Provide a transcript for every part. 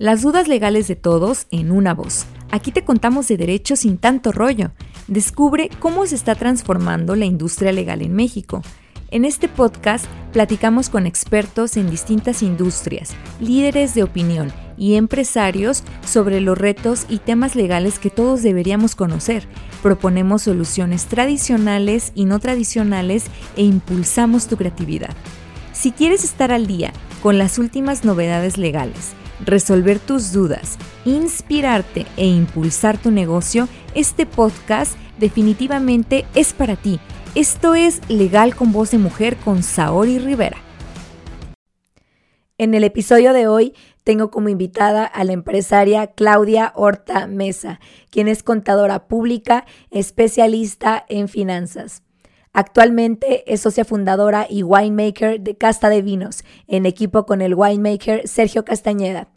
Las dudas legales de todos en una voz. Aquí te contamos de derechos sin tanto rollo. Descubre cómo se está transformando la industria legal en México. En este podcast platicamos con expertos en distintas industrias, líderes de opinión y empresarios sobre los retos y temas legales que todos deberíamos conocer. Proponemos soluciones tradicionales y no tradicionales e impulsamos tu creatividad. Si quieres estar al día con las últimas novedades legales, resolver tus dudas, inspirarte e impulsar tu negocio, este podcast definitivamente es para ti. Esto es Legal con Voz de Mujer con Saori Rivera. En el episodio de hoy tengo como invitada a la empresaria Claudia Horta Mesa, quien es contadora pública, especialista en finanzas. Actualmente es socia fundadora y winemaker de Casta de Vinos, en equipo con el winemaker Sergio Castañeda.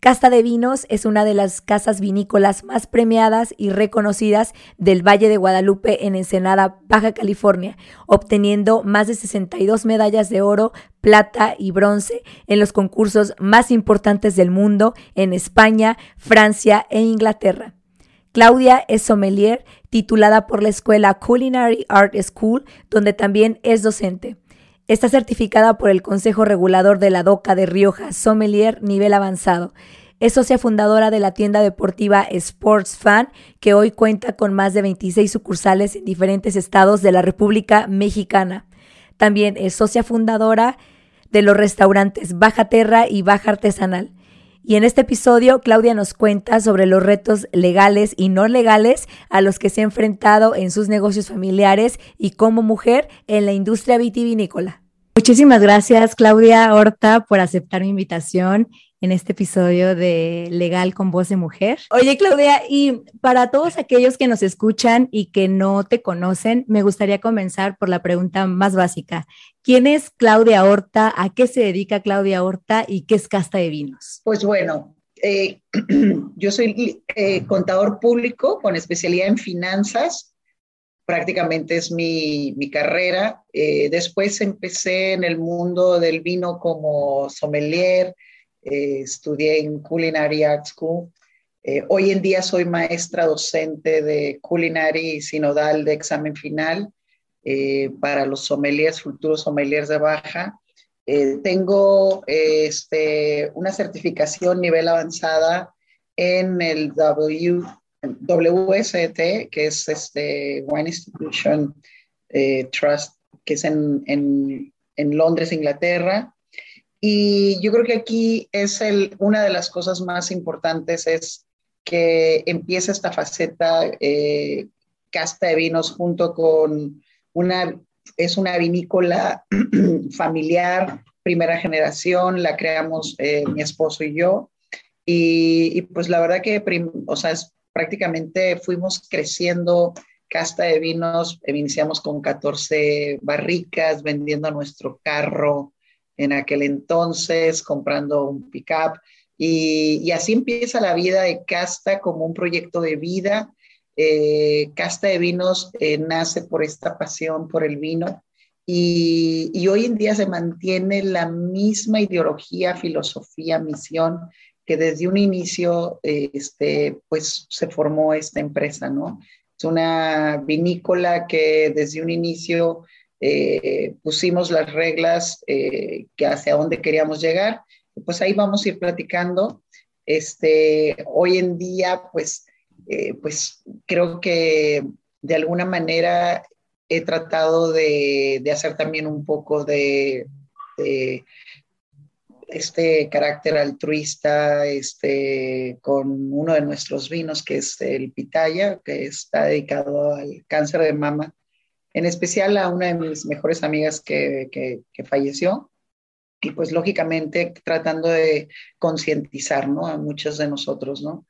Casta de Vinos es una de las casas vinícolas más premiadas y reconocidas del Valle de Guadalupe en Ensenada, Baja California, obteniendo más de 62 medallas de oro, plata y bronce en los concursos más importantes del mundo en España, Francia e Inglaterra. Claudia es sommelier titulada por la escuela Culinary Art School, donde también es docente. Está certificada por el Consejo Regulador de la DOCA de Rioja, sommelier nivel avanzado. Es socia fundadora de la tienda deportiva Sports Fan, que hoy cuenta con más de 26 sucursales en diferentes estados de la República Mexicana. También es socia fundadora de los restaurantes Baja Terra y Baja Artesanal. Y en este episodio, Claudia nos cuenta sobre los retos legales y no legales a los que se ha enfrentado en sus negocios familiares y como mujer en la industria vitivinícola. Muchísimas gracias, Claudia Horta, por aceptar mi invitación en este episodio de Legal con Voz de Mujer. Oye, Claudia, y para todos aquellos que nos escuchan y que no te conocen, me gustaría comenzar por la pregunta más básica. ¿Quién es Claudia Horta? ¿A qué se dedica Claudia Horta? ¿Y qué es Casta de Vinos? Pues bueno, eh, yo soy eh, contador público con especialidad en finanzas. Prácticamente es mi, mi carrera. Eh, después empecé en el mundo del vino como sommelier, eh, estudié en Culinary Art School. Eh, hoy en día soy maestra docente de Culinary Sinodal de examen final eh, para los sommeliers, futuros sommeliers de baja. tengo este, una certificación nivel avanzada en el w, WST, que es este Wine Institution Trust, que es en, en Londres, Inglaterra. Y yo creo que aquí es el, una de las cosas más importantes es que empieza esta faceta eh, casta de vinos junto con una, es una vinícola familiar, primera generación, la creamos eh, mi esposo y yo. Y, pues la verdad que, o sea, es, prácticamente fuimos creciendo casta de vinos, iniciamos con 14 barricas, vendiendo nuestro carro, en aquel entonces, comprando un pickup. Y, y así empieza la vida de Casta como un proyecto de vida. Eh, Casta de Vinos eh, nace por esta pasión por el vino y, y, hoy en día se mantiene la misma ideología, filosofía, misión que desde un inicio este, pues, se formó esta empresa, ¿no? Es una vinícola que desde un inicio eh, pusimos las reglas eh, que hacia dónde queríamos llegar. Pues ahí vamos a ir platicando. Este, hoy en día, pues, eh, pues creo que de alguna manera he tratado de, de hacer también un poco de, de, este carácter altruista este, con uno de nuestros vinos, que es el Pitaya, que está dedicado al cáncer de mama en especial a una de mis mejores amigas que, que, falleció y pues lógicamente tratando de concientizar, ¿no? A muchos de nosotros, ¿no?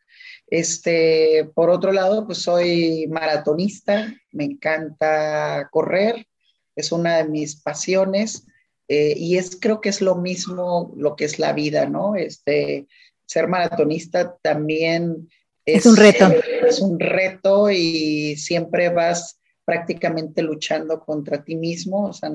Este, por otro lado, pues soy maratonista, me encanta correr, es una de mis pasiones eh, y es, creo que es lo mismo lo que es la vida, ¿no? Este, ser maratonista también es, es un reto. es un reto y siempre vas prácticamente luchando contra ti mismo, o sea,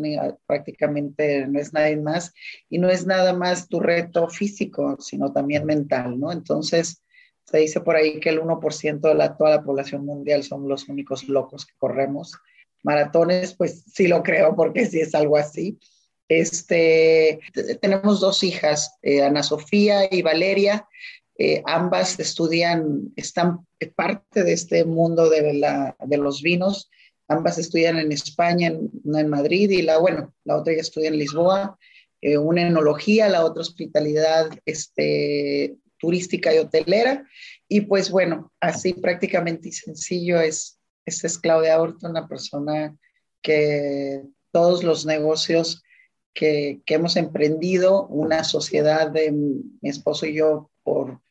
prácticamente no es nadie más y no es nada más tu reto físico, sino también mental, ¿no? Entonces, se dice por ahí que el 1% de la, toda la población mundial son los únicos locos que corremos maratones, pues sí lo creo porque sí es algo así. Este, tenemos dos hijas, eh, Ana Sofía y Valeria. Eh, ambas estudian, están parte de este mundo de, la, de los vinos Ambas estudian en España, una en Madrid y la, bueno, la otra ya estudia en Lisboa, eh, una enología, la otra hospitalidad este, turística y hotelera. Y pues bueno, así prácticamente y sencillo es, esta es Claudia Horta, una persona que todos los negocios que hemos emprendido, una sociedad de mi esposo y yo por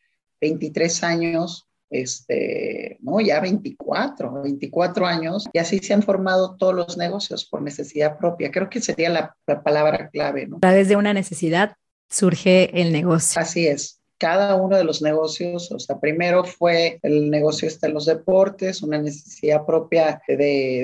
23 años, este, no, ya 24, 24 años, y así se han formado todos los negocios por necesidad propia. Creo que sería la, palabra clave, ¿no? A través de una necesidad surge el negocio. Así es. Cada uno de los negocios, o sea, primero fue el negocio este en los deportes, una necesidad propia de,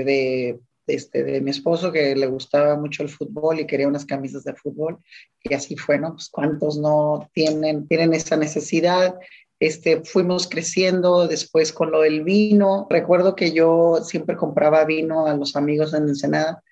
de este, de mi esposo que le gustaba mucho el fútbol y quería unas camisas de fútbol y así fue, ¿no? Pues cuántos no tienen, tienen esa necesidad este, fuimos creciendo después con lo del vino. Recuerdo que yo siempre compraba vino a los amigos en Ensenada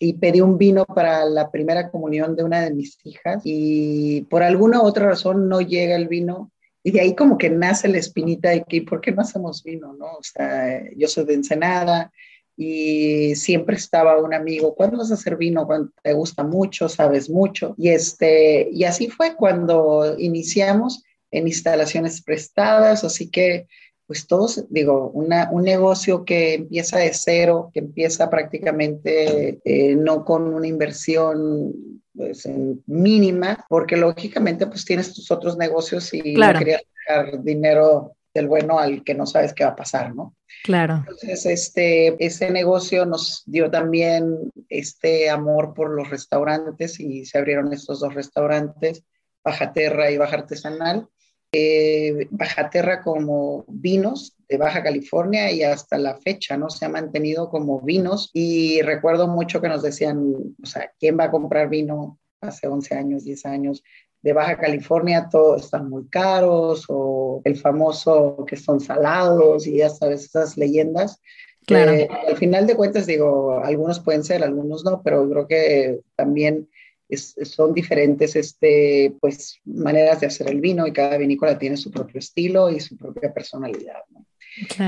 y pedí un vino para la primera comunión de una de mis hijas y por alguna otra razón no llega el vino y de ahí como que nace la espinita de que ¿por qué no hacemos vino? ¿no? O sea, yo soy de Ensenada y siempre estaba un amigo, ¿cuándo vas a hacer vino? Cuando te gusta mucho, sabes mucho. Y, este, y así fue cuando iniciamos en instalaciones prestadas, así que pues todos, digo, una, un negocio que empieza de cero, que empieza prácticamente eh, no con una inversión pues, mínima, porque lógicamente pues tienes tus otros negocios y no querías sacar dinero del bueno al que no sabes qué va a pasar, ¿no? Claro. Entonces, este, ese negocio nos dio también este amor por los restaurantes y se abrieron estos dos restaurantes, Bajaterra y Baja Artesanal, eh, Bajaterra como vinos de Baja California y hasta la fecha, ¿no? Se ha mantenido como vinos y recuerdo mucho que nos decían, o sea, ¿quién va a comprar vino hace 11 años, 10 años? De Baja California todos están muy caros o el famoso que son salados y ya sabes, esas leyendas. Claro. Eh, al final de cuentas, digo, algunos pueden ser, algunos no, pero creo que también son diferentes este, pues, maneras de hacer el vino y cada vinícola tiene su propio estilo y su propia personalidad.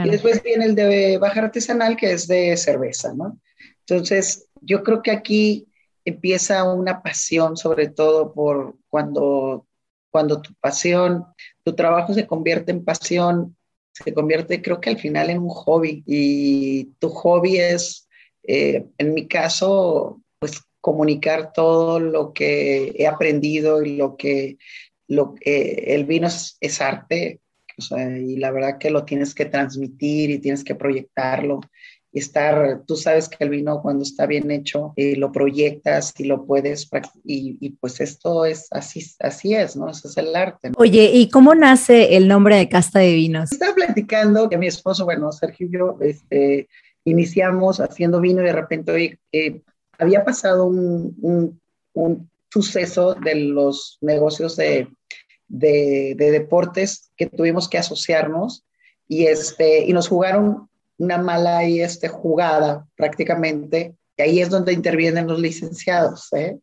Y después viene el de baja artesanal, que es de cerveza. ¿no? Entonces, yo creo que aquí empieza una pasión, sobre todo por cuando, cuando tu pasión, tu trabajo se convierte en pasión, se convierte, creo que al final, en un hobby. Y tu hobby es, eh, en mi caso, pues comunicar todo lo que he aprendido y lo que, lo, el vino es, arte, y la verdad que lo tienes que transmitir y tienes que proyectarlo y estar, tú sabes que el vino cuando está bien hecho, eh, lo proyectas y lo puedes, y, y, pues esto es así, así es, ¿no? Eso es el arte. Oye, ¿y cómo nace el nombre de Casta de Vinos? Estaba platicando que mi esposo, bueno, Sergio y yo, este, iniciamos haciendo vino y de repente, eh, había pasado un, suceso de los negocios de, deportes que tuvimos que asociarnos y, este, y nos jugaron una mala y este, jugada prácticamente, y ahí es donde intervienen los licenciados. ¿eh?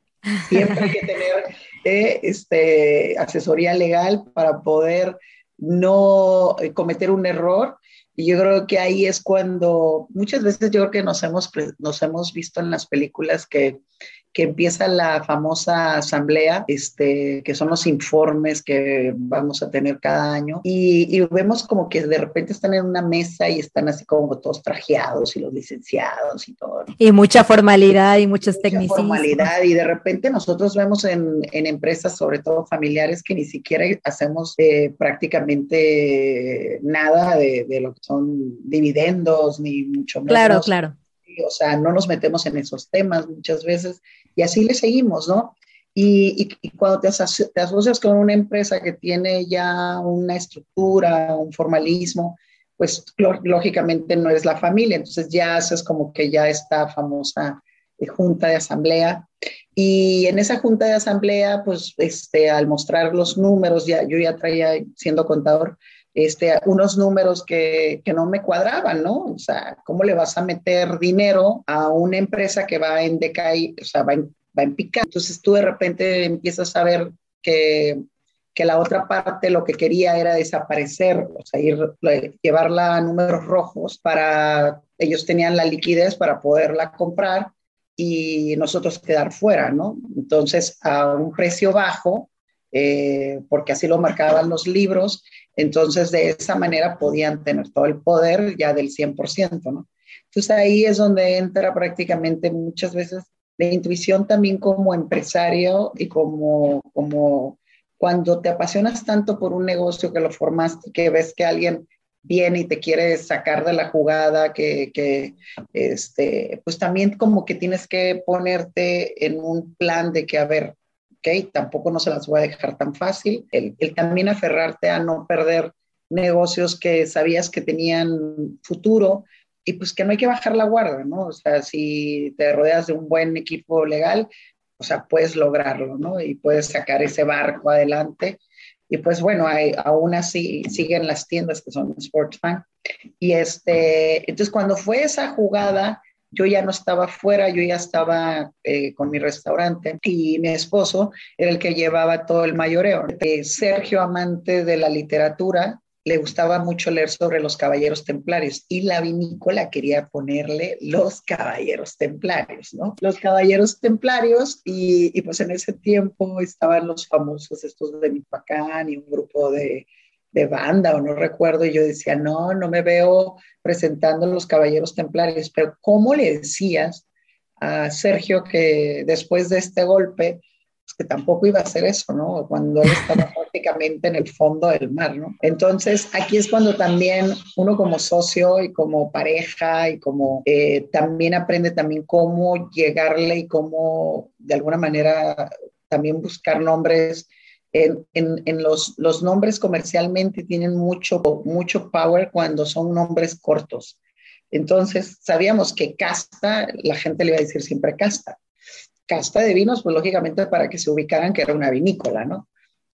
Siempre hay que tener eh, este, asesoría legal para poder no eh, cometer un error y yo creo que ahí es cuando muchas veces yo creo que nos hemos, nos hemos visto en las películas que que empieza la famosa asamblea, este, que son los informes que vamos a tener cada año, y, vemos como que de repente están en una mesa y están así como todos trajeados y los licenciados y todo. Y mucha formalidad y muchos técnicos. formalidad y de repente nosotros vemos en, en, empresas, sobre todo familiares, que ni siquiera hacemos eh, prácticamente nada de, de, lo que son dividendos, ni mucho menos. Claro, claro o sea, no nos metemos en esos temas muchas veces y así le seguimos, ¿no? Y, cuando te, asocias con una empresa que tiene ya una estructura, un formalismo, pues lógicamente no es la familia, entonces ya haces como que ya está famosa eh, junta de asamblea. Y en esa junta de asamblea, pues este, al mostrar los números, ya, yo ya traía, siendo contador, este, unos números que, que, no me cuadraban, ¿no? O sea, ¿cómo le vas a meter dinero a una empresa que va en decaí, o sea, va en, va en picar? Entonces tú de repente empiezas a ver que, que la otra parte lo que quería era desaparecer, o sea, ir, llevarla a números rojos para, ellos tenían la liquidez para poderla comprar y nosotros quedar fuera, ¿no? Entonces, a un precio bajo, eh, porque así lo marcaban los libros, entonces de esa manera podían tener todo el poder ya del 100%, ¿no? Entonces ahí es donde entra prácticamente muchas veces la intuición también como empresario y como, como cuando te apasionas tanto por un negocio que lo formaste, que ves que alguien viene y te quiere sacar de la jugada, que, que, este, pues también como que tienes que ponerte en un plan de que, a ver, ok, tampoco no se las voy a dejar tan fácil, el, el también aferrarte a no perder negocios que sabías que tenían futuro y pues que no hay que bajar la guardia, ¿no? O sea, si te rodeas de un buen equipo legal, o sea, puedes lograrlo, ¿no? Y puedes sacar ese barco adelante y pues bueno, hay, aún así siguen las tiendas que son Sportsman. Y este, entonces cuando fue esa jugada, yo ya no estaba fuera, yo ya estaba eh, con mi restaurante y mi esposo era el que llevaba todo el mayoreo. Eh, Sergio, amante de la literatura, le gustaba mucho leer sobre los caballeros templarios y la vinícola quería ponerle los caballeros templarios, ¿no? Los caballeros templarios y, pues en ese tiempo estaban los famosos estos de Michoacán y un grupo de, de banda o no recuerdo y yo decía, no, no me veo presentando los caballeros templarios, pero ¿cómo le decías a Sergio que después de este golpe pues, que tampoco iba a ser eso, ¿no? Cuando él estaba prácticamente en el fondo del mar, ¿no? Entonces, aquí es cuando también uno como socio y como pareja y como eh, también aprende también cómo llegarle y cómo de alguna manera también buscar nombres. En, en, en los, los, nombres comercialmente tienen mucho, mucho power cuando son nombres cortos. Entonces, sabíamos que casta, la gente le iba a decir siempre casta casta de vinos, pues lógicamente para que se ubicaran que era una vinícola, ¿no?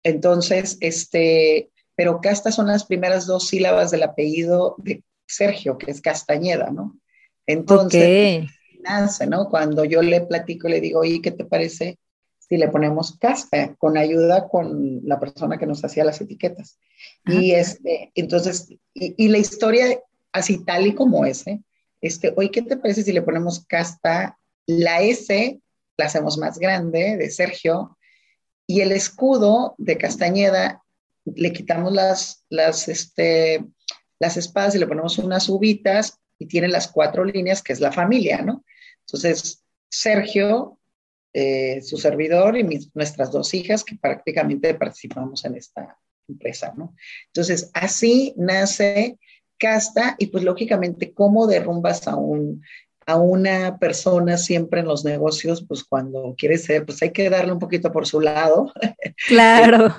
Entonces, este, pero casta son las primeras dos sílabas del apellido de Sergio, que es Castañeda, ¿no? Entonces, nace, ¿no? Cuando yo le platico, le digo, oye, ¿qué te parece si le ponemos casta con ayuda con la persona que nos hacía las etiquetas? Y este, entonces, y, la historia así tal y como es, ¿eh? Este, oye, ¿qué te parece si le ponemos casta? La S la hacemos más grande, de Sergio, y el escudo de Castañeda, le quitamos las, las, este, las espadas y le ponemos unas uvitas y tiene las cuatro líneas, que es la familia, ¿no? Entonces, Sergio, eh, su servidor y nuestras dos hijas, que prácticamente participamos en esta empresa, ¿no? Entonces, así nace Casta y pues lógicamente cómo derrumbas a un a una persona siempre en los negocios, pues cuando quiere ser, pues hay que darle un poquito por su lado. Claro.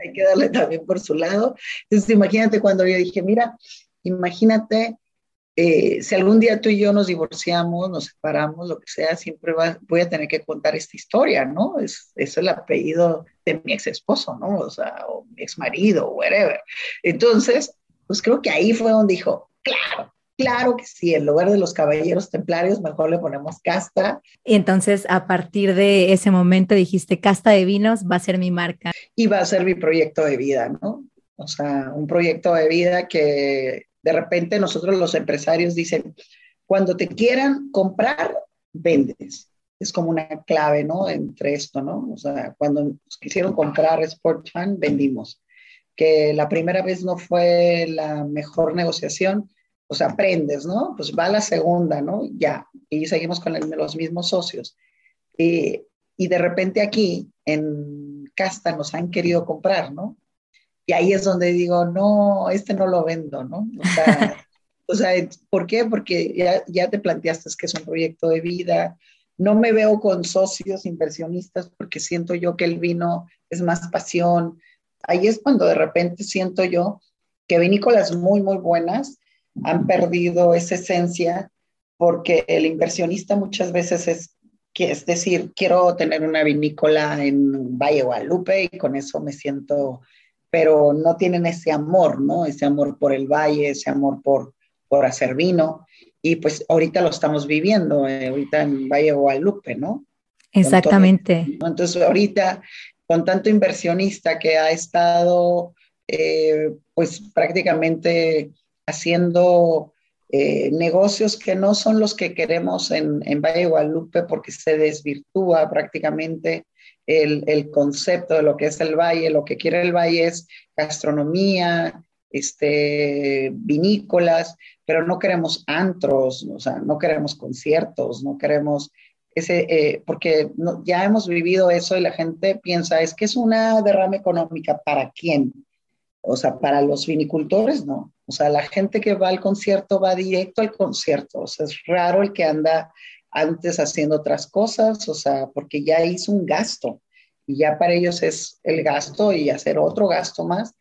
hay que darle también por su lado. Entonces, imagínate cuando yo dije, mira, imagínate eh, si algún día tú y yo nos divorciamos, nos separamos, lo que sea, siempre voy a tener que contar esta historia, ¿no? Es, es el apellido de mi ex esposo, ¿no? O sea, o mi ex marido, whatever. Entonces, pues creo que ahí fue donde dijo, claro, Claro que sí, en lugar de los caballeros templarios, mejor le ponemos casta. Y entonces, a partir de ese momento dijiste, casta de vinos va a ser mi marca. Y va a ser mi proyecto de vida, ¿no? O sea, un proyecto de vida que de repente nosotros los empresarios dicen, cuando te quieran comprar, vendes. Es como una clave, ¿no? Entre esto, ¿no? O sea, cuando nos quisieron comprar Sportfan, vendimos. Que la primera vez no fue la mejor negociación, sea, aprendes, ¿no? Pues va la segunda, ¿no? Ya, y seguimos con los mismos socios. y de repente aquí, en Casta, nos han querido comprar, ¿no? Y ahí es donde digo, no, este no lo vendo, ¿no? O sea, o sea ¿por qué? Porque ya, ya te planteaste que es un proyecto de vida. No me veo con socios inversionistas porque siento yo que el vino es más pasión. Ahí es cuando de repente siento yo que vinícolas muy, muy buenas han perdido esa esencia porque el inversionista muchas veces es, es decir, quiero tener una vinícola en Valle Guadalupe y con eso me siento, pero no tienen ese amor, ¿no? Ese amor por el valle, ese amor por, por hacer vino. Y pues ahorita lo estamos viviendo, eh, ahorita en Valle Guadalupe, ¿no? Exactamente. Entonces, ahorita, con tanto inversionista que ha estado, eh, pues prácticamente haciendo eh, negocios que no son los que queremos en, en Valle Guadalupe porque se desvirtúa prácticamente el, el, concepto de lo que es el valle. Lo que quiere el valle es gastronomía, este, vinícolas, pero no queremos antros, o sea, no queremos conciertos, no queremos ese, eh, porque ya hemos vivido eso y la gente piensa, es que es una derrama económica, ¿para quién? O sea, para los vinicultores, no. O sea, la gente que va al concierto va directo al concierto. O sea, es raro el que anda antes haciendo otras cosas, o sea, porque ya hizo un gasto y ya para ellos es el gasto y hacer otro gasto más,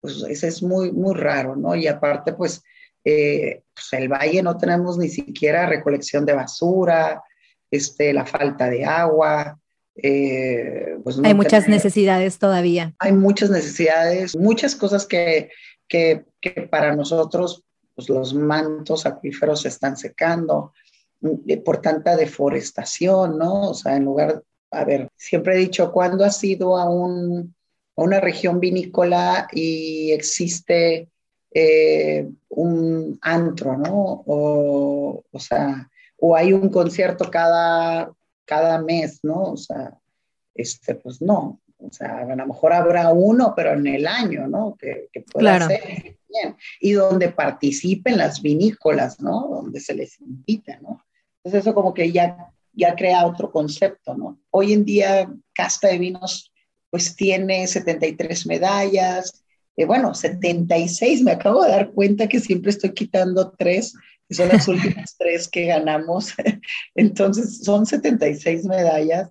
pues ese es muy, muy raro, ¿no? Y aparte, pues, eh, pues el valle no tenemos ni siquiera recolección de basura, este, la falta de agua, eh, pues hay muchas necesidades todavía. Hay muchas necesidades, muchas cosas que, que, que para nosotros pues los mantos acuíferos se están secando por tanta deforestación, ¿no? O sea, en lugar, a ver, siempre he dicho, ¿cuándo has ido a, un, a una región vinícola y existe eh, un antro, ¿no? O, o sea, o hay un concierto cada cada mes, ¿no? O sea, este, pues no, o sea, a lo mejor habrá uno, pero en el año, ¿no? Que, que pueda ser bien. Y donde participen las vinícolas, ¿no? Donde se les invita, ¿no? Entonces eso como que ya, ya crea otro concepto, ¿no? Hoy en día Casta de Vinos pues tiene 73 medallas, eh, bueno, 76, me acabo de dar cuenta que siempre estoy quitando tres son las últimas tres que ganamos. Entonces, son 76 medallas.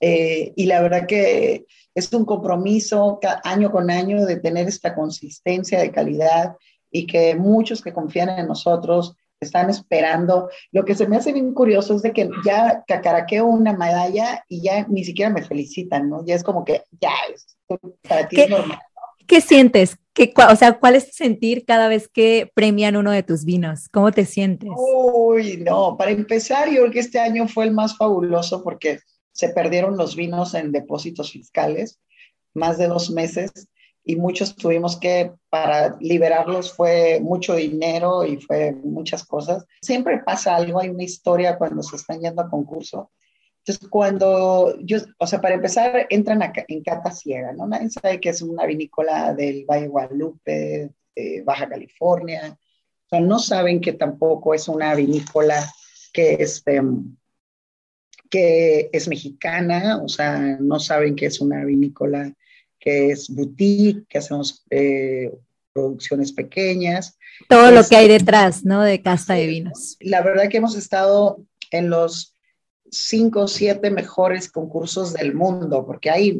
Eh, y la verdad que es un compromiso año con año de tener esta consistencia de calidad y que muchos que confían en nosotros están esperando. Lo que se me hace bien curioso es de que ya cacaraqueo una medalla y ya ni siquiera me felicitan, ¿no? Ya es como que ya, es, para ti es normal. ¿Qué sientes? ¿Qué, o sea, ¿cuál es tu sentir cada vez que premian uno de tus vinos? ¿Cómo te sientes? Uy, no, para empezar, yo creo que este año fue el más fabuloso porque se perdieron los vinos en depósitos fiscales, más de dos meses, y muchos tuvimos que, para liberarlos fue mucho dinero y fue muchas cosas. Siempre pasa algo, hay una historia cuando se están yendo a concurso entonces, cuando yo, o sea, para empezar, entran en cata ciega, ¿no? Nadie sabe que es una vinícola del Valle Guadalupe, de Baja California. O sea, no saben que tampoco es una vinícola que es, em, que es mexicana, o sea, no saben que es una vinícola que es boutique, que hacemos eh, producciones pequeñas. Todo lo que hay detrás, ¿no? De casta de vinos. La verdad que hemos estado en los cinco o siete mejores concursos del mundo, porque hay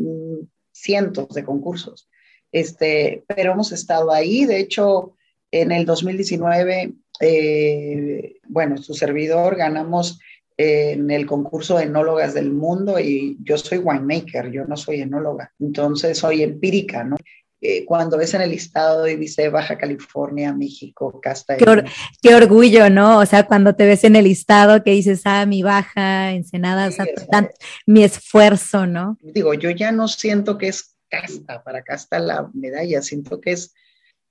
cientos de concursos. Este, pero hemos estado ahí, de hecho, en el 2019, eh, bueno, su servidor ganamos en el concurso de enólogas del mundo y yo soy winemaker, yo no soy enóloga, entonces soy empírica, ¿no? Eh, cuando ves en el listado y dice Baja California, México, Casta. Qué, qué, orgullo, ¿no? O sea, cuando te ves en el listado que dices, ah, mi Baja, Ensenada, o sea, mi esfuerzo, ¿no? Digo, yo ya no siento que es casta, para casta la medalla, siento que es,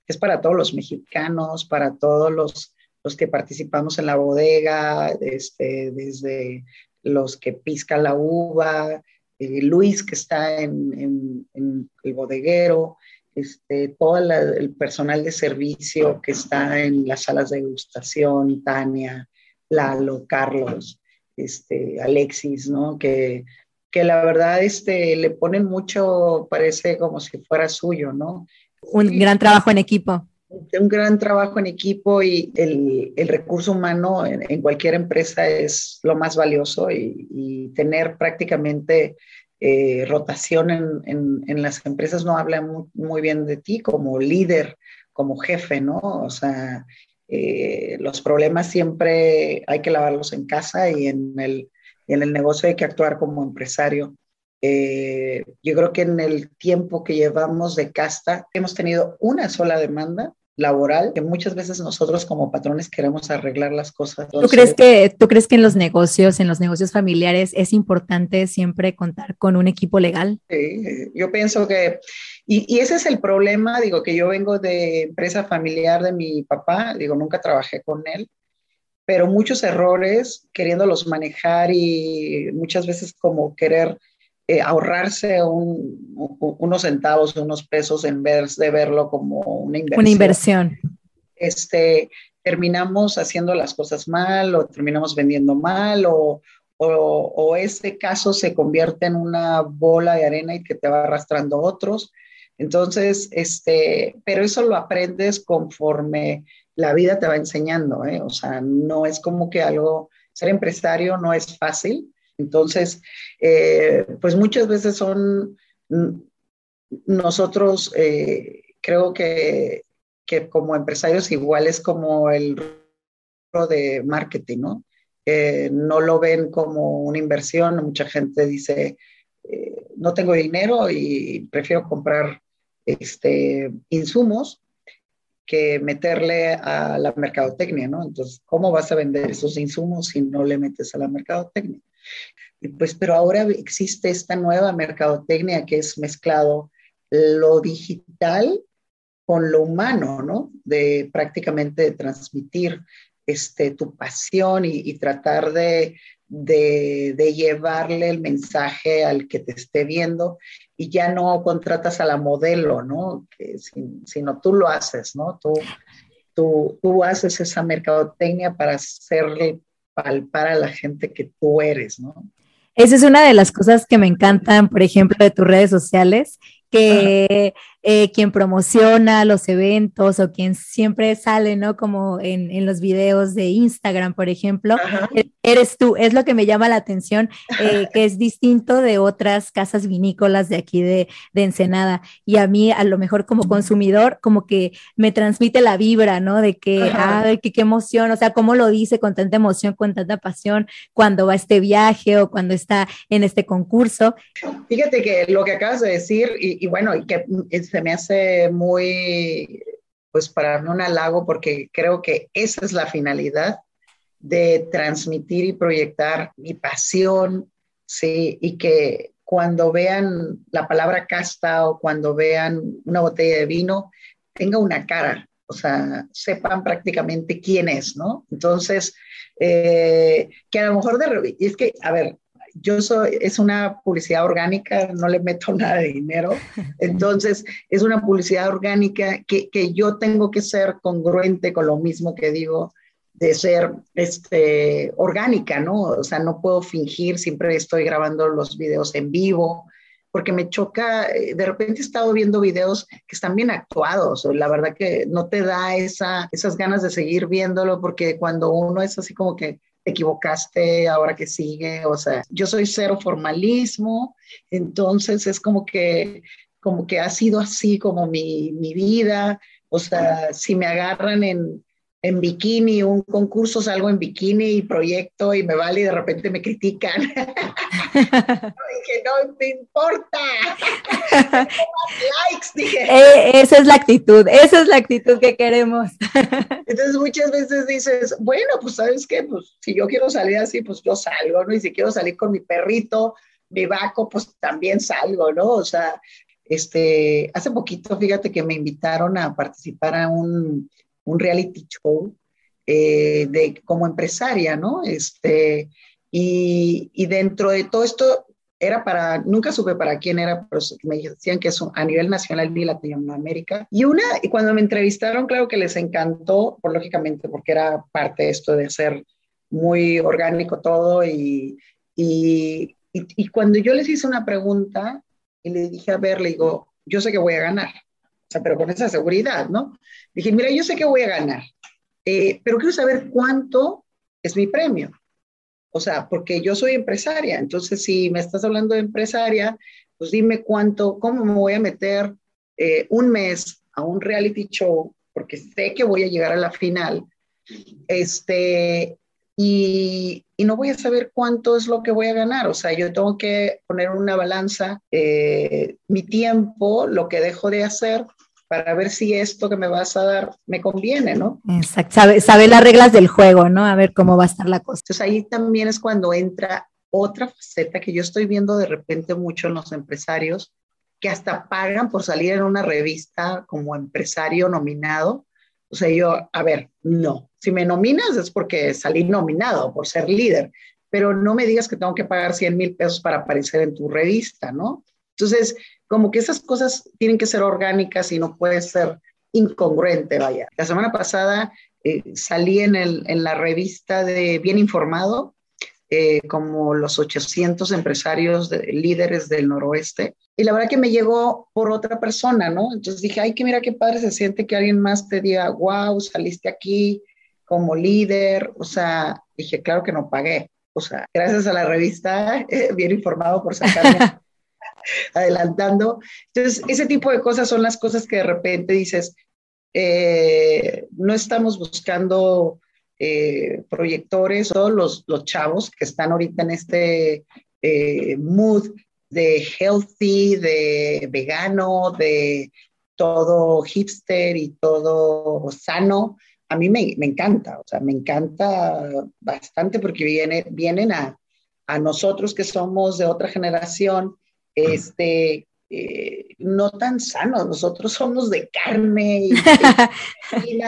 es para todos los mexicanos, para todos los, los que participamos en la bodega, este, desde los que piscan la uva, eh, Luis que está en, en, el bodeguero, este, todo el personal de servicio que está en las salas de degustación, Tania, Lalo, Carlos, este, Alexis, ¿no? Que, que la verdad este, le ponen mucho, parece como si fuera suyo, ¿no? Un gran trabajo en equipo. Un gran trabajo en equipo y el, el recurso humano en, en, cualquier empresa es lo más valioso y, y tener prácticamente eh, rotación en, en, las empresas no habla muy, muy, bien de ti como líder, como jefe, ¿no? O sea, eh, los problemas siempre hay que lavarlos en casa y en el, en el negocio hay que actuar como empresario. Eh, yo creo que en el tiempo que llevamos de casta hemos tenido una sola demanda laboral que muchas veces nosotros como patrones queremos arreglar las cosas. ¿Tú crees que tú crees que en los negocios, en los negocios familiares es importante siempre contar con un equipo legal? Sí, yo pienso que y, y, ese es el problema, digo que yo vengo de empresa familiar de mi papá, digo nunca trabajé con él, pero muchos errores queriéndolos manejar y muchas veces como querer eh, ahorrarse unos centavos, unos pesos en vez de verlo como una inversión. Una inversión. Este, terminamos haciendo las cosas mal o terminamos vendiendo mal o, o, o, ese caso se convierte en una bola de arena y que te va arrastrando otros. Entonces, este, pero eso lo aprendes conforme la vida te va enseñando, ¿eh? O sea, no es como que algo, ser empresario no es fácil, entonces, eh, pues muchas veces son nosotros, eh, creo que, que, como empresarios igual es como el de marketing, ¿no? no lo ven como una inversión, mucha gente dice, eh, no tengo dinero y prefiero comprar este, insumos que meterle a la mercadotecnia, ¿no? Entonces, ¿cómo vas a vender esos insumos si no le metes a la mercadotecnia? Pues, pero ahora existe esta nueva mercadotecnia que es mezclado lo digital con lo humano, ¿no? De prácticamente transmitir este, tu pasión y, tratar de, de, llevarle el mensaje al que te esté viendo y ya no contratas a la modelo, ¿no? Sino tú lo haces, ¿no? Tú, tú, tú haces esa mercadotecnia para hacerle palpar a la gente que tú eres, ¿no? Esa es una de las cosas que me encantan, por ejemplo, de tus redes sociales, que eh, quien promociona los eventos o quien siempre sale, ¿no? Como en, en los videos de Instagram, por ejemplo, eres tú. Es lo que me llama la atención, eh, que es distinto de otras casas vinícolas de aquí de, de, Ensenada. Y a mí, a lo mejor como consumidor, como que me transmite la vibra, ¿no? De que, ay, qué, qué emoción, o sea, cómo lo dice con tanta emoción, con tanta pasión cuando va a este viaje o cuando está en este concurso. Fíjate que lo que acabas de decir, y, y bueno, y que es se me hace muy, pues para mí un halago porque creo que esa es la finalidad de transmitir y proyectar mi pasión, sí, y que cuando vean la palabra casta o cuando vean una botella de vino, tenga una cara, o sea, sepan prácticamente quién es, ¿no? Entonces, eh, que a lo mejor de, es que, a ver, yo soy, es una publicidad orgánica, no le meto nada de dinero, entonces es una publicidad orgánica que, que, yo tengo que ser congruente con lo mismo que digo de ser este, orgánica, ¿no? O sea, no puedo fingir, siempre estoy grabando los videos en vivo, porque me choca, eh, de repente he estado viendo videos que están bien actuados, la verdad que no te da esa, esas ganas de seguir viéndolo, porque cuando uno es así como que te equivocaste, ahora que sigue, o sea, yo soy cero formalismo, entonces es como que, como que ha sido así como mi, mi vida, o sea, si me agarran en, en bikini, un concurso salgo en bikini y proyecto y me vale y de repente me critican. dije, no me importa. likes, dije. Eh, esa es la actitud, esa es la actitud que queremos. Entonces muchas veces dices, bueno, pues sabes qué, pues si yo quiero salir así, pues yo salgo, ¿no? Y si quiero salir con mi perrito, mi vaco, pues también salgo, ¿no? O sea, este, hace poquito, fíjate que me invitaron a participar a un un reality show eh, de, como empresaria, ¿no? Este, y, y, dentro de todo esto era para, nunca supe para quién era, pero me decían que es a nivel nacional y Latinoamérica. Y una, y cuando me entrevistaron, claro que les encantó, por lógicamente, porque era parte de esto de hacer muy orgánico todo y, y, y, cuando yo les hice una pregunta y le dije, a ver, le digo, yo sé que voy a ganar, pero con esa seguridad, ¿no? Dije, mira, yo sé que voy a ganar, eh, pero quiero saber cuánto es mi premio. O sea, porque yo soy empresaria, entonces si me estás hablando de empresaria, pues dime cuánto, cómo me voy a meter eh, un mes a un reality show, porque sé que voy a llegar a la final, Este, y, y, no voy a saber cuánto es lo que voy a ganar. O sea, yo tengo que poner una balanza, eh, mi tiempo, lo que dejo de hacer para ver si esto que me vas a dar me conviene, ¿no? Exacto, sabe, sabe las reglas del juego, ¿no? A ver cómo va a estar la cosa. Entonces ahí también es cuando entra otra faceta que yo estoy viendo de repente mucho en los empresarios, que hasta pagan por salir en una revista como empresario nominado. O sea, yo, a ver, no, si me nominas es porque salí nominado por ser líder, pero no me digas que tengo que pagar 100 mil pesos para aparecer en tu revista, ¿no? Entonces, como que esas cosas tienen que ser orgánicas y no puede ser incongruente, vaya. La semana pasada eh, salí en, el, en, la revista de Bien Informado, eh, como los 800 empresarios líderes del noroeste, y la verdad que me llegó por otra persona, ¿no? Entonces dije, ay, que mira qué padre se siente que alguien más te diga, wow, saliste aquí, como líder, o sea, dije, claro que no pagué, o sea, gracias a la revista, eh, bien informado por sacarme adelantando. Entonces, ese tipo de cosas son las cosas que de repente dices, eh, no estamos buscando eh, proyectores o los, los chavos que están ahorita en este mood de healthy, de vegano, de todo hipster y todo sano, a mí me, encanta, o sea, me encanta bastante porque viene, vienen a, nosotros que somos de otra generación, este, eh, no tan sanos, nosotros somos de carne y,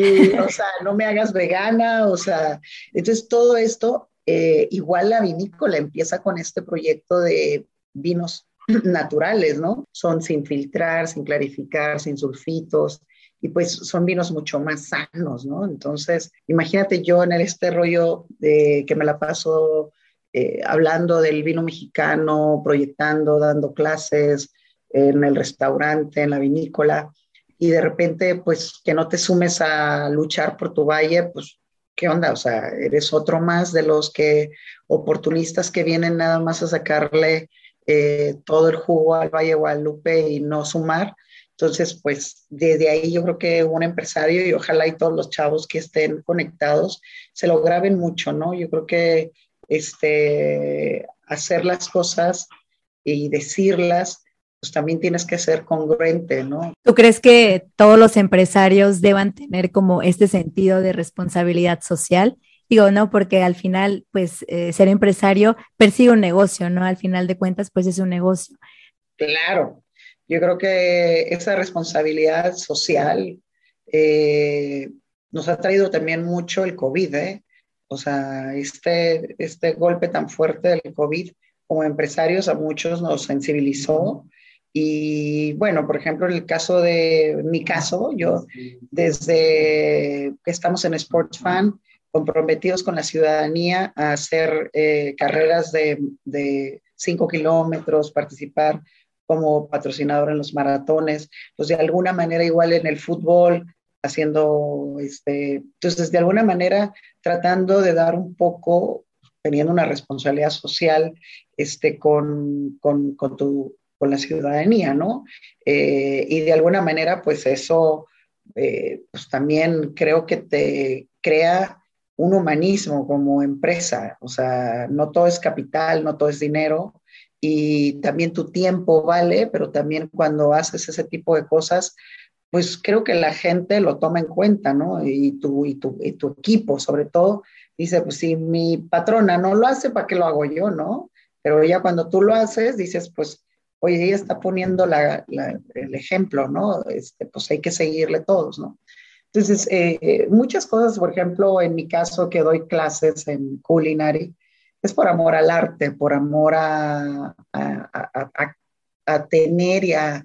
y, o sea, no me hagas vegana, o sea, entonces todo esto, eh, igual la vinícola empieza con este proyecto de vinos naturales, ¿no? Son sin filtrar, sin clarificar, sin sulfitos, y pues son vinos mucho más sanos, ¿no? Entonces, imagínate yo en este rollo de que me la paso eh, hablando del vino mexicano, proyectando, dando clases en el restaurante, en la vinícola, y de repente, pues que no te sumes a luchar por tu valle, pues, ¿qué onda? O sea, eres otro más de los que oportunistas que vienen nada más a sacarle eh, todo el jugo al Valle Guadalupe y no sumar. Entonces, pues desde ahí yo creo que un empresario y ojalá y todos los chavos que estén conectados se lo graben mucho, ¿no? Yo creo que este, hacer las cosas y decirlas, pues también tienes que ser congruente, ¿no? ¿Tú crees que todos los empresarios deban tener como este sentido de responsabilidad social? Digo, no, porque al final, pues, eh, ser empresario persigue un negocio, ¿no? Al final de cuentas, pues es un negocio. Claro, yo creo que esa responsabilidad social eh, nos ha traído también mucho el COVID, ¿eh? O sea, este, este golpe tan fuerte del COVID como empresarios a muchos nos sensibilizó. Y bueno, por ejemplo, en el caso de mi caso, yo desde que estamos en Sports Fan, comprometidos con la ciudadanía a hacer eh, carreras de, de cinco kilómetros, participar como patrocinador en los maratones, pues de alguna manera igual en el fútbol, haciendo, este, entonces de alguna manera tratando de dar un poco, teniendo una responsabilidad social este, con, con, con, tu, con la ciudadanía, ¿no? Eh, y de alguna manera, pues eso, eh, pues también creo que te crea un humanismo como empresa, o sea, no todo es capital, no todo es dinero, y también tu tiempo vale, pero también cuando haces ese tipo de cosas, pues creo que la gente lo toma en cuenta, ¿no? Y tu, y tu, y tu equipo, sobre todo, dice, pues si mi patrona no lo hace, ¿para qué lo hago yo, no? Pero ya cuando tú lo haces, dices, pues, oye, ella está poniendo la, el ejemplo, ¿no? Este, pues hay que seguirle todos, ¿no? Entonces, eh, muchas cosas, por ejemplo, en mi caso que doy clases en culinary, es por amor al arte, por amor a, tener y a,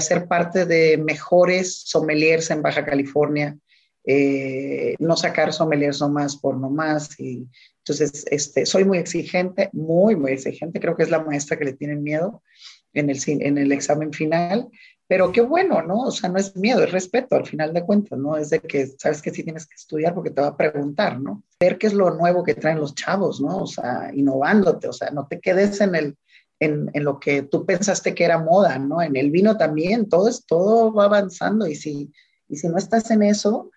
ser parte de mejores sommeliers en Baja California, eh, no sacar sommeliers nomás por nomás. Y, entonces, este, soy muy exigente, muy, muy exigente, creo que es la maestra que le tienen miedo en el, en el examen final, pero qué bueno, ¿no? O sea, no es miedo, es respeto al final de cuentas, ¿no? Es de que sabes que sí tienes que estudiar porque te va a preguntar, ¿no? Ver qué es lo nuevo que traen los chavos, ¿no? O sea, innovándote, o sea, no te quedes en el, en, en, lo que tú pensaste que era moda, ¿no? En el vino también, todo es, todo va avanzando y si, y si no estás en eso,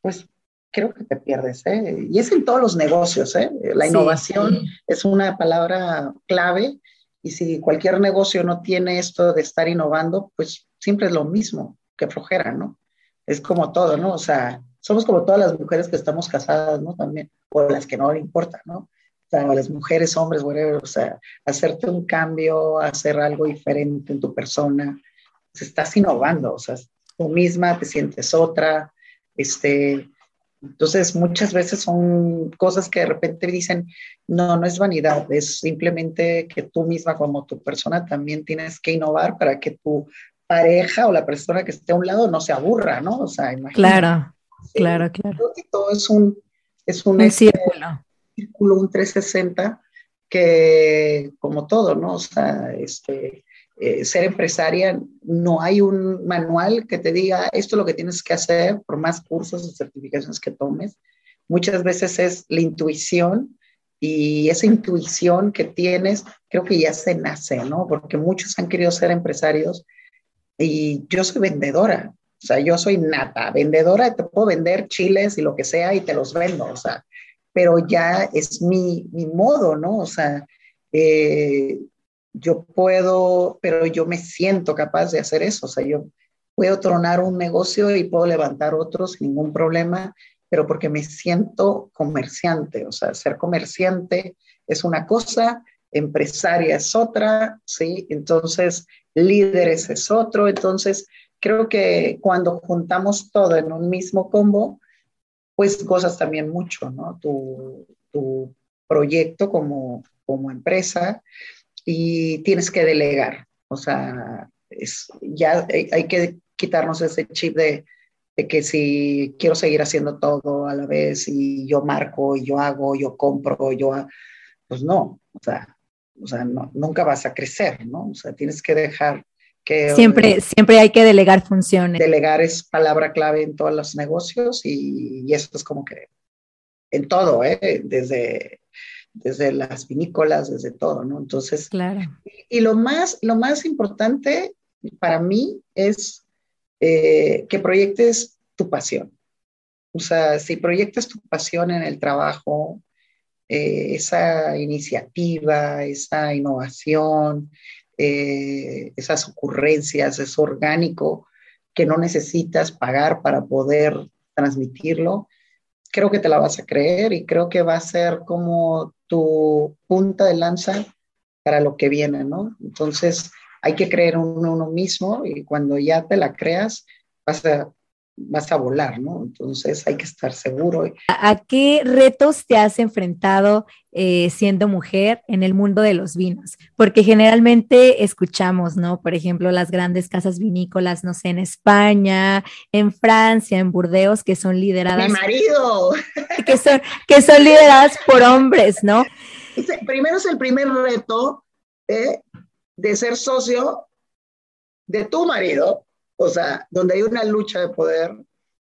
pues creo que te pierdes, ¿eh? Y es en todos los negocios, ¿eh? La innovación es una palabra clave y si cualquier negocio no tiene esto de estar innovando, pues siempre es lo mismo, que flojera, ¿no? Es como todo, ¿no? O sea, somos como todas las mujeres que estamos casadas, ¿no? También, o las que no le importa, ¿no? Sea, las mujeres, hombres, whatever, o sea, hacerte un cambio, hacer algo diferente en tu persona, pues estás innovando, o sea, tú misma te sientes otra, este, entonces, muchas veces son cosas que de repente dicen, no, no es vanidad, es simplemente que tú misma como tu persona también tienes que innovar para que tu pareja o la persona que esté a un lado no se aburra, ¿no? O sea, imagínate. Claro, claro, claro. Creo que todo es un, es un, este, círculo. Círculo, un 360 que como todo, ¿no? O sea, este, eh, ser empresaria, no hay un manual que te diga esto es lo que tienes que hacer por más cursos o certificaciones que tomes. Muchas veces es la intuición y esa intuición que tienes, creo que ya se nace, ¿no? Porque muchos han querido ser empresarios y yo soy vendedora, o sea, yo soy nata, vendedora, te puedo vender chiles y lo que sea y te los vendo, o sea, pero ya es mi, mi modo, ¿no? O sea, eh, yo puedo, pero yo me siento capaz de hacer eso. O sea, yo puedo tronar un negocio y puedo levantar otro sin ningún problema, pero porque me siento comerciante. O sea, ser comerciante es una cosa, empresaria es otra, ¿sí? Entonces, líderes es otro. Entonces, creo que cuando juntamos todo en un mismo combo, pues gozas también mucho, ¿no? Tu, tu proyecto como, como empresa y tienes que delegar. O sea, es, ya hay, que quitarnos ese chip de, de, que si quiero seguir haciendo todo a la vez y yo marco, yo hago, yo compro, yo... Pues no, o sea, o sea no, nunca vas a crecer, ¿no? O sea, tienes que dejar que... Siempre, siempre hay que delegar funciones. Delegar es palabra clave en todos los negocios y, y eso es como que en todo, ¿eh? Desde desde las vinícolas, desde todo, ¿no? Entonces, claro. Y, lo, más, lo más importante para mí es eh, que proyectes tu pasión. O sea, si proyectas tu pasión en el trabajo, eh, esa iniciativa, esa innovación, eh, esas ocurrencias, es orgánico que no necesitas pagar para poder transmitirlo, creo que te la vas a creer y creo que va a ser como tu punta de lanza para lo que viene, ¿no? Entonces, hay que creer en uno mismo y cuando ya te la creas, vas a, vas a volar, ¿no? Entonces, hay que estar seguro. ¿A qué retos te has enfrentado eh, siendo mujer en el mundo de los vinos? Porque generalmente escuchamos, ¿no? Por ejemplo, las grandes casas vinícolas, no sé, en España, en Francia, en Burdeos, que son lideradas. Mi marido que son, que son lideradas por hombres, ¿no? Primero es el primer reto ¿eh? de ser socio de tu marido, o sea, donde hay una lucha de poder,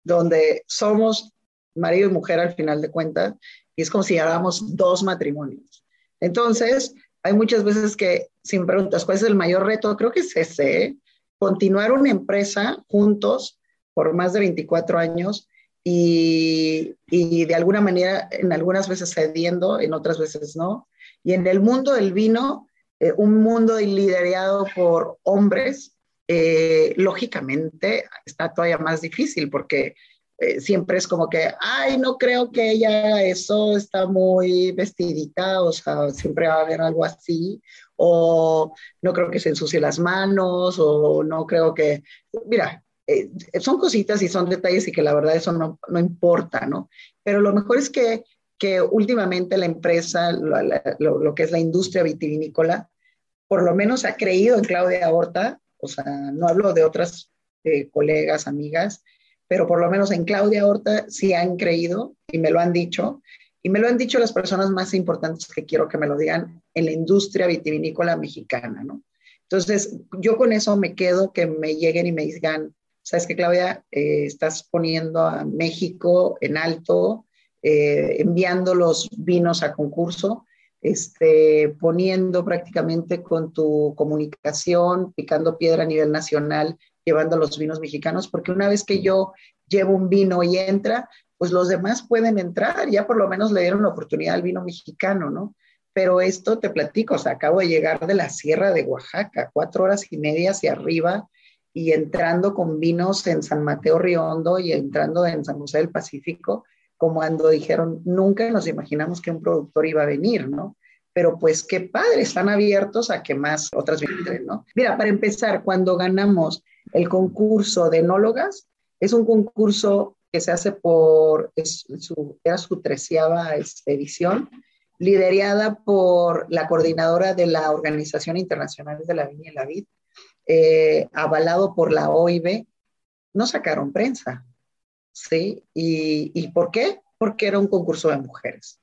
donde somos marido y mujer al final de cuentas, y es como si lleváramos dos matrimonios. Entonces, hay muchas veces que, si me preguntas cuál es el mayor reto, creo que es ese, continuar una empresa juntos por más de 24 años y, y, de alguna manera, en algunas veces cediendo, en otras veces no. Y en el mundo del vino, eh, un mundo liderado por hombres, eh, lógicamente está todavía más difícil porque eh, siempre es como que, ay, no creo que ella eso está muy vestidita, o sea, siempre va a haber algo así, o no creo que se ensucie las manos, o no creo que, mira, eh, son cositas y son detalles y que la verdad eso no, no importa, ¿no? Pero lo mejor es que, que últimamente la empresa, lo, lo, que es la industria vitivinícola, por lo menos ha creído en Claudia Horta, o sea, no hablo de otras eh, colegas, amigas, pero por lo menos en Claudia Horta sí han creído y me lo han dicho. Y me lo han dicho las personas más importantes que quiero que me lo digan en la industria vitivinícola mexicana, ¿no? Entonces, yo con eso me quedo, que me lleguen y me digan, sabes que Claudia, eh, estás poniendo a México en alto, eh, enviando los vinos a concurso, este, poniendo prácticamente con tu comunicación, picando piedra a nivel nacional, llevando los vinos mexicanos, porque una vez que yo llevo un vino y entra, pues los demás pueden entrar, ya por lo menos le dieron la oportunidad al vino mexicano, ¿no? Pero esto te platico, o sea, acabo de llegar de la Sierra de Oaxaca, cuatro horas y media hacia arriba y entrando con vinos en San Mateo Riondo y entrando en San José del Pacífico, como cuando dijeron, nunca nos imaginamos que un productor iba a venir, ¿no? Pero pues qué padre, están abiertos a que más otras vienen, ¿no? Mira, para empezar, cuando ganamos el concurso de enólogas, es un concurso que se hace por, su, era su treceava edición, liderada por la coordinadora de la Organización Internacional de la Viña y la Vid, eh, avalado por la OIB, no sacaron prensa. ¿Sí? ¿Y, ¿Y por qué? Porque era un concurso de mujeres.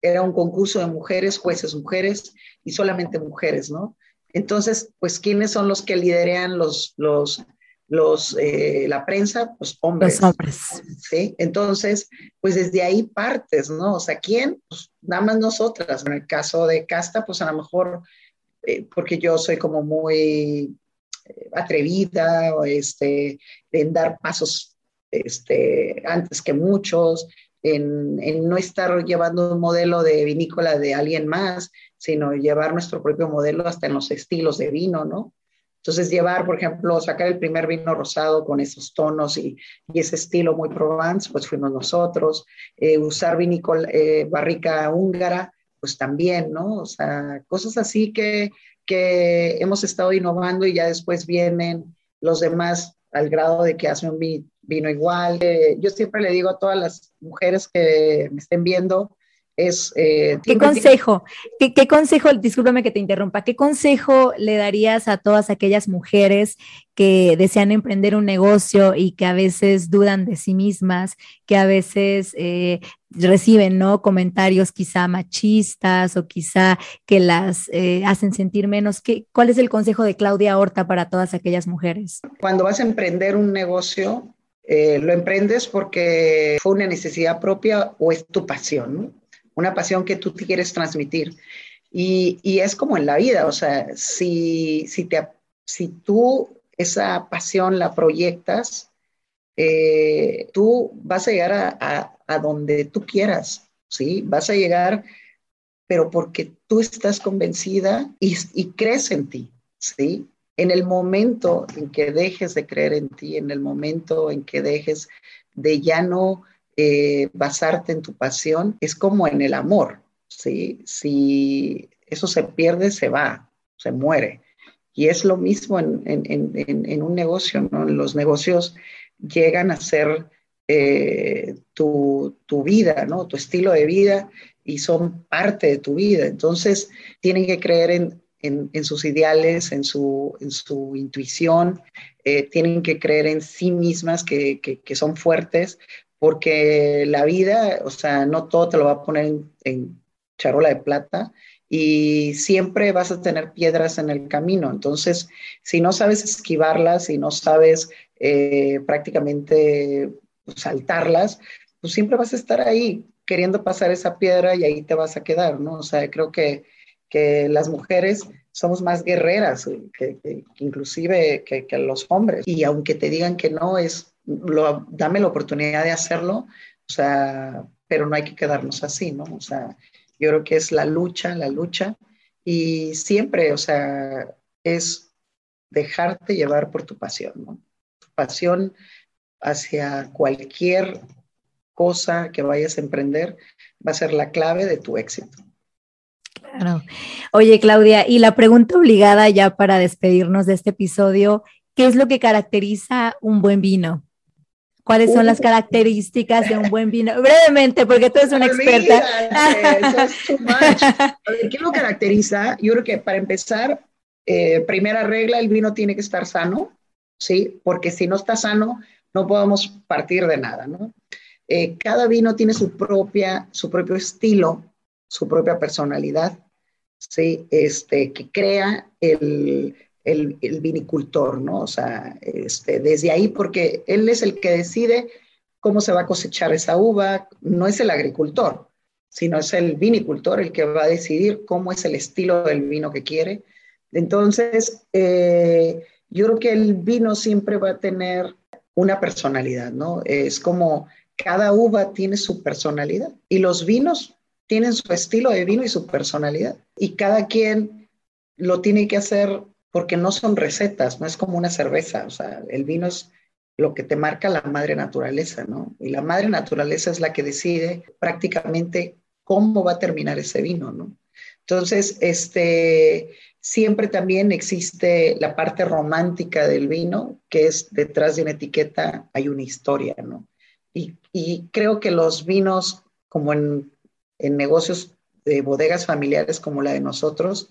Era un concurso de mujeres, jueces mujeres y solamente mujeres, ¿no? Entonces, pues, ¿quiénes son los que liderean los, los, los, eh, la prensa? Pues hombres. Los hombres. ¿sí? Entonces, pues desde ahí partes, ¿no? O sea, ¿quién? Pues nada más nosotras. En el caso de Casta, pues a lo mejor, eh, porque yo soy como muy eh, atrevida, o este, en dar pasos este, antes que muchos, en, en, no estar llevando un modelo de vinícola de alguien más, sino llevar nuestro propio modelo hasta en los estilos de vino, ¿no? Entonces, llevar, por ejemplo, sacar el primer vino rosado con esos tonos y, ese estilo muy Provence, pues fuimos nosotros. Eh, usar vinícola, eh, barrica húngara, pues también, ¿no? O sea, cosas así que, que hemos estado innovando y ya después vienen los demás al grado de que hacen un vino igual. Eh, yo siempre le digo a todas las mujeres que me estén viendo, es... Eh, ¿Qué consejo? ¿Qué, ¿Qué, consejo, discúlpame que te interrumpa, qué consejo le darías a todas aquellas mujeres que desean emprender un negocio y que a veces dudan de sí mismas, que a veces eh, reciben ¿no? comentarios quizá machistas o quizá que las eh, hacen sentir menos? ¿Qué, ¿Cuál es el consejo de Claudia Horta para todas aquellas mujeres? Cuando vas a emprender un negocio, eh, lo emprendes porque fue una necesidad propia o es tu pasión, ¿no? Una pasión que tú quieres transmitir. Y, y, es como en la vida, o sea, si, si, te, si tú esa pasión la proyectas, eh, tú vas a llegar a, a, a, donde tú quieras, ¿sí? Vas a llegar, pero porque tú estás convencida y, y crees en ti, ¿sí? En el momento en que dejes de creer en ti, en el momento en que dejes de ya no eh, basarte en tu pasión, es como en el amor, ¿sí? Si eso se pierde, se va, se muere. Y es lo mismo en, un negocio, ¿no? Los negocios llegan a ser eh, tu, vida, ¿no? Tu estilo de vida y son parte de tu vida. Entonces, tienen que creer en, sus ideales, en su, intuición, eh, tienen que creer en sí mismas que, son fuertes, porque la vida, o sea, no todo te lo va a poner en, charola de plata y siempre vas a tener piedras en el camino. Entonces, si no sabes esquivarlas, si no sabes eh, prácticamente saltarlas, pues siempre vas a estar ahí queriendo pasar esa piedra y ahí te vas a quedar, ¿no? O sea, creo que, que las mujeres somos más guerreras que inclusive que los hombres. Y aunque te digan que no, es lo, dame la oportunidad de hacerlo, o sea, pero no hay que quedarnos así, ¿no? O sea, yo creo que es la lucha, la lucha, y siempre, o sea, es dejarte llevar por tu pasión. Tu pasión hacia cualquier cosa que vayas a emprender va a ser la clave de tu éxito. Claro. Oye, Claudia, y la pregunta obligada ya para despedirnos de este episodio, ¿qué es lo que caracteriza un buen vino? ¿Cuáles son las características de un buen vino? Brevemente, porque tú eres una experta. ¿Qué lo caracteriza? Yo creo que para empezar, eh, primera regla, el vino tiene que estar sano, ¿sí? Porque si no está sano, no podemos partir de nada, ¿no? Eh, cada vino tiene su, propia, su propio estilo, su propia personalidad, ¿sí? Este, que crea el, el, vinicultor, ¿no? O sea, este, desde ahí, porque él es el que decide cómo se va a cosechar esa uva, no es el agricultor, sino es el vinicultor el que va a decidir cómo es el estilo del vino que quiere. Entonces, eh, yo creo que el vino siempre va a tener una personalidad, ¿no? Es como cada uva tiene su personalidad y los vinos tienen su estilo de vino y su personalidad. Y cada quien lo tiene que hacer porque no son recetas, no es como una cerveza, o sea, el vino es lo que te marca la madre naturaleza, ¿no? Y la madre naturaleza es la que decide prácticamente cómo va a terminar ese vino, ¿no? Entonces, este, siempre también existe la parte romántica del vino, que es detrás de una etiqueta hay una historia, ¿no? Y, y creo que los vinos, como en, en negocios de bodegas familiares como la de nosotros,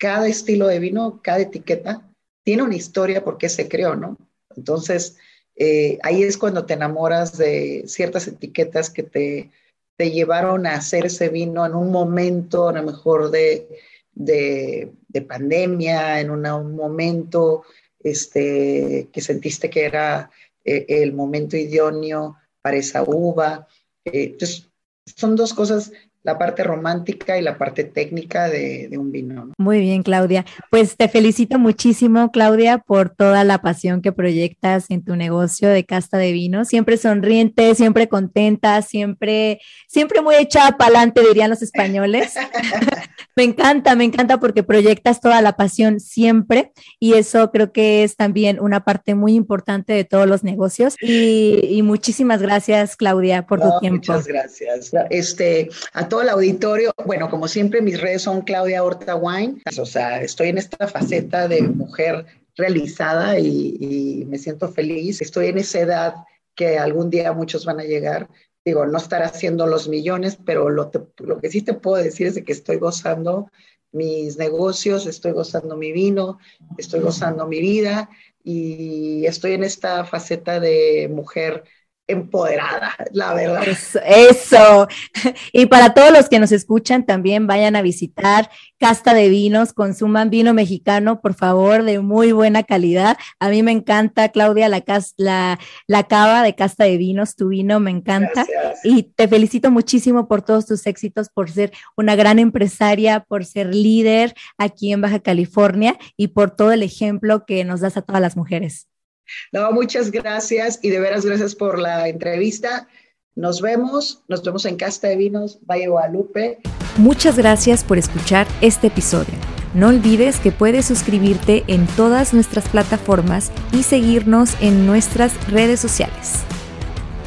cada estilo de vino, cada etiqueta, tiene una historia por qué se creó, ¿no? Entonces, eh, ahí es cuando te enamoras de ciertas etiquetas que te, llevaron a hacer ese vino en un momento, a lo mejor de, de, pandemia, en un momento este, que sentiste que era eh, el momento idóneo para esa uva. Eh, entonces, son dos cosas la parte romántica y la parte técnica de, un vino. Muy bien, Claudia. Pues te felicito muchísimo, Claudia, por toda la pasión que proyectas en tu negocio de casta de vino. Siempre sonriente, siempre contenta, siempre, siempre muy echada para adelante, dirían los españoles. me encanta, me encanta porque proyectas toda la pasión siempre y eso creo que es también una parte muy importante de todos los negocios. Y, muchísimas gracias, Claudia, por tu tiempo. Muchas gracias. Este, todo el auditorio. Bueno, como siempre, mis redes son Claudia Horta Wine. O sea, estoy en esta faceta de mujer realizada y, me siento feliz. Estoy en esa edad que algún día muchos van a llegar. Digo, no estar haciendo los millones, pero lo, lo que sí te puedo decir es de que estoy gozando mis negocios, estoy gozando mi vino, estoy gozando mi vida y estoy en esta faceta de mujer empoderada, la verdad. Eso, Y para todos los que nos escuchan, también vayan a visitar Casta de Vinos, consuman vino mexicano, por favor, de muy buena calidad. A mí me encanta, Claudia, la, la, la cava de Casta de Vinos, tu vino me encanta. Y te felicito muchísimo por todos tus éxitos, por ser una gran empresaria, por ser líder aquí en Baja California y por todo el ejemplo que nos das a todas las mujeres. No, muchas gracias y de veras gracias por la entrevista. Nos vemos, nos vemos en Casta de Vinos, Valle Guadalupe. Muchas gracias por escuchar este episodio. No olvides que puedes suscribirte en todas nuestras plataformas y seguirnos en nuestras redes sociales.